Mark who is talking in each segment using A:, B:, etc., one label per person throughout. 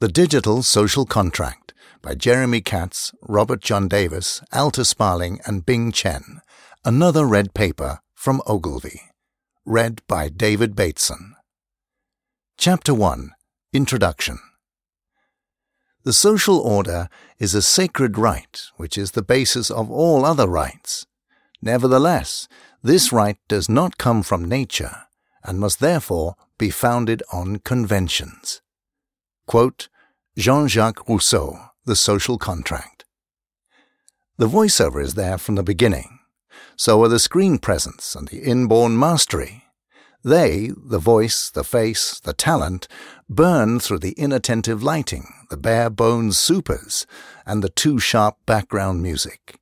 A: The Digital Social Contract by Jeremy Katz, Robert John Davis, Alta Sparling, and Bing Chen. Another red paper from Ogilvy. Read by David Bateson. Chapter 1 Introduction The social order is a sacred right which is the basis of all other rights. Nevertheless, this right does not come from nature and must therefore be founded on conventions. Quote, Jean-Jacques Rousseau, The Social Contract. The voiceover is there from the beginning. So are the screen presence and the inborn mastery. They, the voice, the face, the talent, burn through the inattentive lighting, the bare bones supers, and the too sharp background music.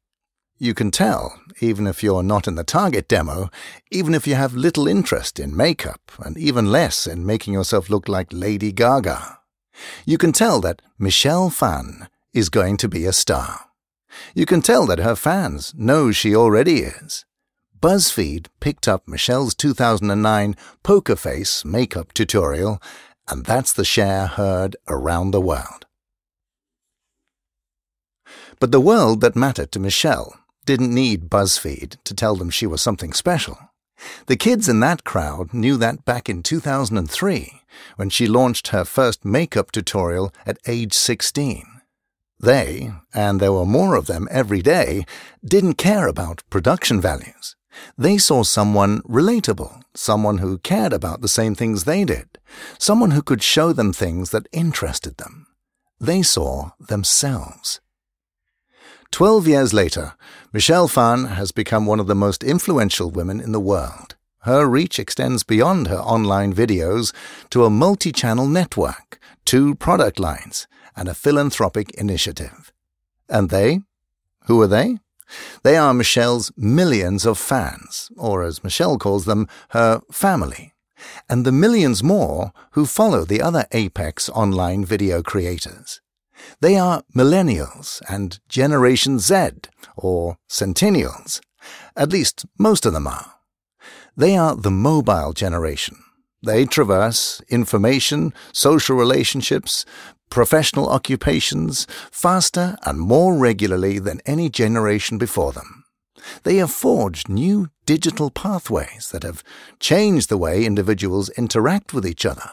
A: You can tell, even if you're not in the target demo, even if you have little interest in makeup, and even less in making yourself look like Lady Gaga. You can tell that Michelle Phan is going to be a star. You can tell that her fans know she already is. BuzzFeed picked up Michelle's 2009 Poker Face makeup tutorial, and that's the share heard around the world. But the world that mattered to Michelle didn't need BuzzFeed to tell them she was something special. The kids in that crowd knew that back in 2003 when she launched her first makeup tutorial at age 16. They, and there were more of them every day, didn't care about production values. They saw someone relatable, someone who cared about the same things they did, someone who could show them things that interested them. They saw themselves. Twelve years later, Michelle Phan has become one of the most influential women in the world. Her reach extends beyond her online videos to a multi channel network, two product lines, and a philanthropic initiative. And they? Who are they? They are Michelle's millions of fans, or as Michelle calls them, her family, and the millions more who follow the other Apex online video creators. They are millennials and Generation Z, or centennials. At least most of them are. They are the mobile generation. They traverse information, social relationships, professional occupations faster and more regularly than any generation before them. They have forged new digital pathways that have changed the way individuals interact with each other.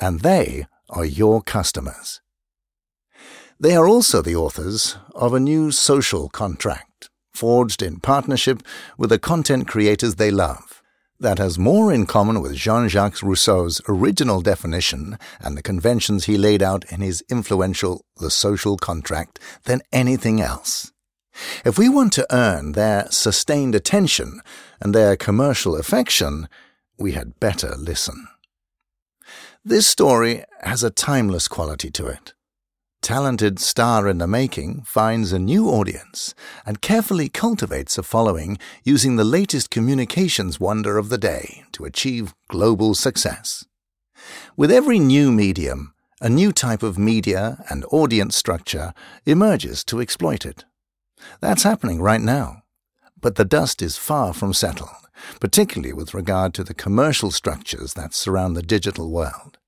A: And they are your customers. They are also the authors of a new social contract, forged in partnership with the content creators they love, that has more in common with Jean Jacques Rousseau's original definition and the conventions he laid out in his influential The Social Contract than anything else. If we want to earn their sustained attention and their commercial affection, we had better listen. This story has a timeless quality to it talented star in the making finds a new audience and carefully cultivates a following using the latest communications wonder of the day to achieve global success. With every new medium, a new type of media and audience structure emerges to exploit it. That's happening right now. But the dust is far from settled, particularly with regard to the commercial structures that surround the digital world.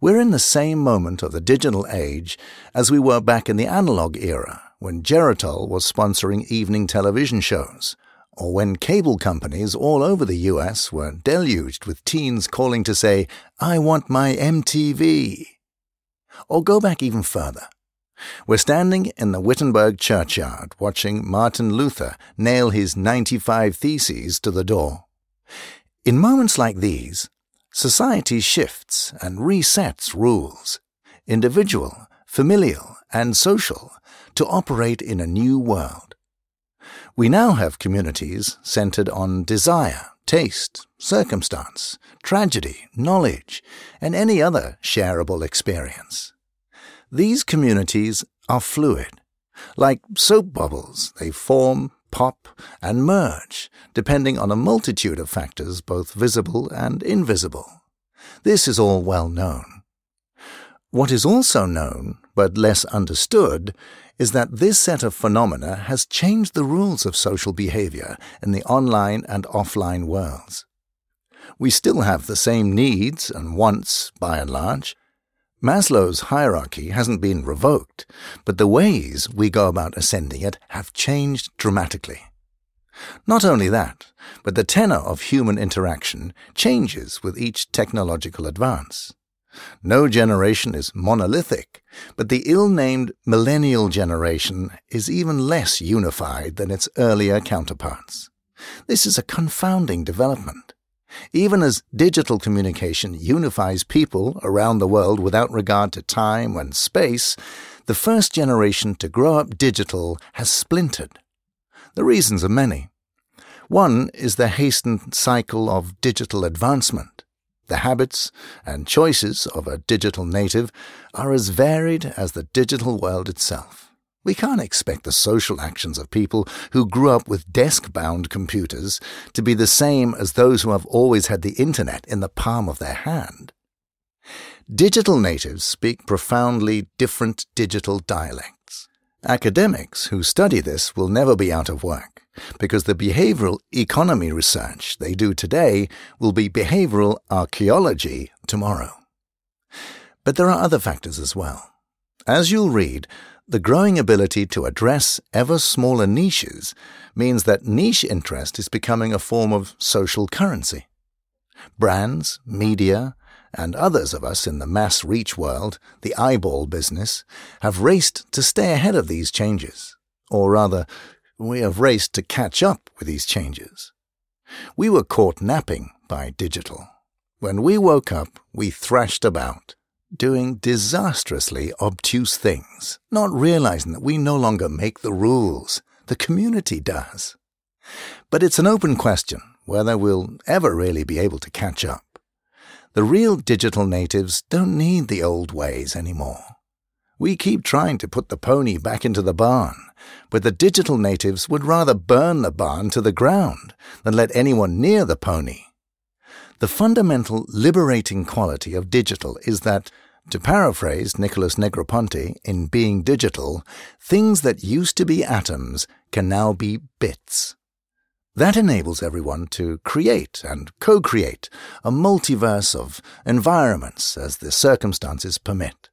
A: We're in the same moment of the digital age as we were back in the analog era, when Geritol was sponsoring evening television shows, or when cable companies all over the US were deluged with teens calling to say, I want my MTV. Or go back even further. We're standing in the Wittenberg churchyard watching Martin Luther nail his 95 Theses to the door. In moments like these, Society shifts and resets rules, individual, familial, and social, to operate in a new world. We now have communities centered on desire, taste, circumstance, tragedy, knowledge, and any other shareable experience. These communities are fluid. Like soap bubbles, they form, pop, and merge, depending on a multitude of factors both visible and invisible. This is all well known. What is also known, but less understood, is that this set of phenomena has changed the rules of social behavior in the online and offline worlds. We still have the same needs and wants, by and large, Maslow's hierarchy hasn't been revoked, but the ways we go about ascending it have changed dramatically. Not only that, but the tenor of human interaction changes with each technological advance. No generation is monolithic, but the ill-named millennial generation is even less unified than its earlier counterparts. This is a confounding development. Even as digital communication unifies people around the world without regard to time and space, the first generation to grow up digital has splintered. The reasons are many. One is the hastened cycle of digital advancement. The habits and choices of a digital native are as varied as the digital world itself. We can't expect the social actions of people who grew up with desk-bound computers to be the same as those who have always had the internet in the palm of their hand. Digital natives speak profoundly different digital dialects. Academics who study this will never be out of work because the behavioral economy research they do today will be behavioral archaeology tomorrow. But there are other factors as well. As you'll read, the growing ability to address ever smaller niches means that niche interest is becoming a form of social currency. Brands, media, and others of us in the mass reach world, the eyeball business, have raced to stay ahead of these changes, or rather, we have raced to catch up with these changes. We were caught napping by digital. When we woke up, we thrashed about, doing disastrously obtuse things, not realizing that we no longer make the rules, the community does. But it's an open question whether we'll ever really be able to catch up. The real digital natives don't need the old ways anymore. We keep trying to put the pony back into the barn, but the digital natives would rather burn the barn to the ground than let anyone near the pony. The fundamental liberating quality of digital is that, to paraphrase Nicholas Negroponte in Being Digital, things that used to be atoms can now be bits. That enables everyone to create and co-create a multiverse of environments as the circumstances permit.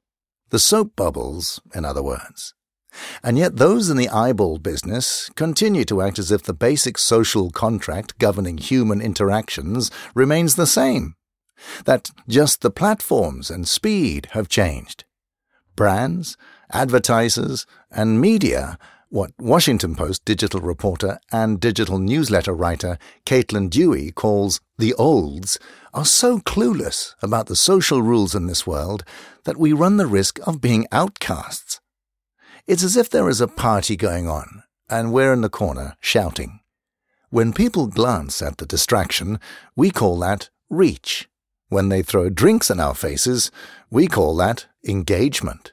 A: The soap bubbles, in other words. And yet those in the eyeball business continue to act as if the basic social contract governing human interactions remains the same. That just the platforms and speed have changed. Brands, advertisers, and media what Washington Post digital reporter and digital newsletter writer Caitlin Dewey calls the olds, are so clueless about the social rules in this world that we run the risk of being outcasts. It's as if there is a party going on, and we're in the corner shouting. When people glance at the distraction, we call that reach. When they throw drinks in our faces, we call that engagement.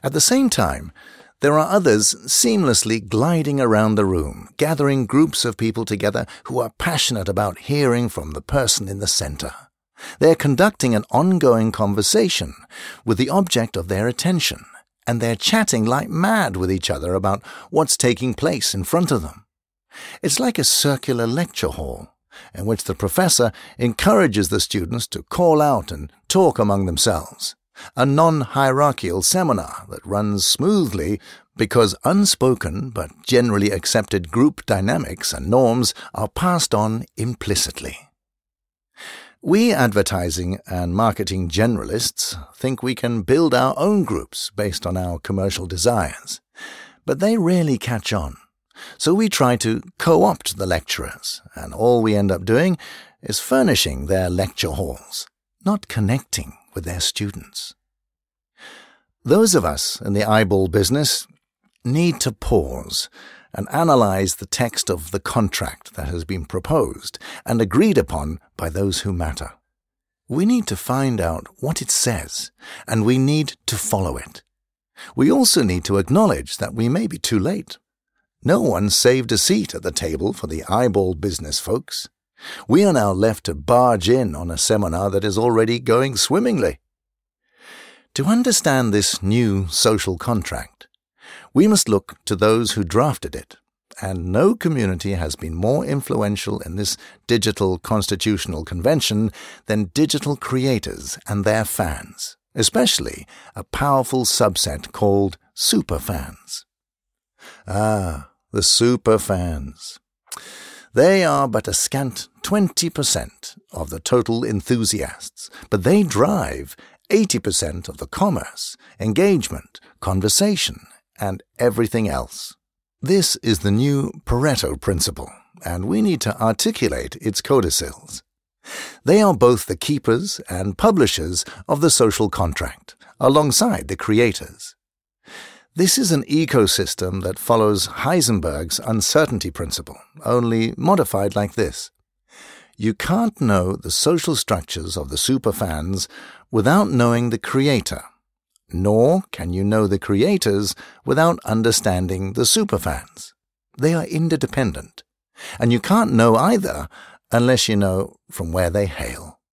A: At the same time, there are others seamlessly gliding around the room, gathering groups of people together who are passionate about hearing from the person in the center. They're conducting an ongoing conversation with the object of their attention, and they're chatting like mad with each other about what's taking place in front of them. It's like a circular lecture hall in which the professor encourages the students to call out and talk among themselves a non-hierarchical seminar that runs smoothly because unspoken but generally accepted group dynamics and norms are passed on implicitly. We advertising and marketing generalists think we can build our own groups based on our commercial desires, but they rarely catch on. So we try to co-opt the lecturers, and all we end up doing is furnishing their lecture halls, not connecting with their students. Those of us in the eyeball business need to pause and analyze the text of the contract that has been proposed and agreed upon by those who matter. We need to find out what it says, and we need to follow it. We also need to acknowledge that we may be too late. No one saved a seat at the table for the eyeball business folks. We are now left to barge in on a seminar that is already going swimmingly. To understand this new social contract, we must look to those who drafted it, and no community has been more influential in this digital constitutional convention than digital creators and their fans, especially a powerful subset called superfans. Ah, the superfans. They are but a scant 20% of the total enthusiasts, but they drive 80% of the commerce, engagement, conversation, and everything else. This is the new Pareto principle, and we need to articulate its codicils. They are both the keepers and publishers of the social contract, alongside the creators. This is an ecosystem that follows Heisenberg's uncertainty principle, only modified like this. You can't know the social structures of the superfans without knowing the creator, nor can you know the creators without understanding the superfans. They are interdependent, and you can't know either unless you know from where they hail.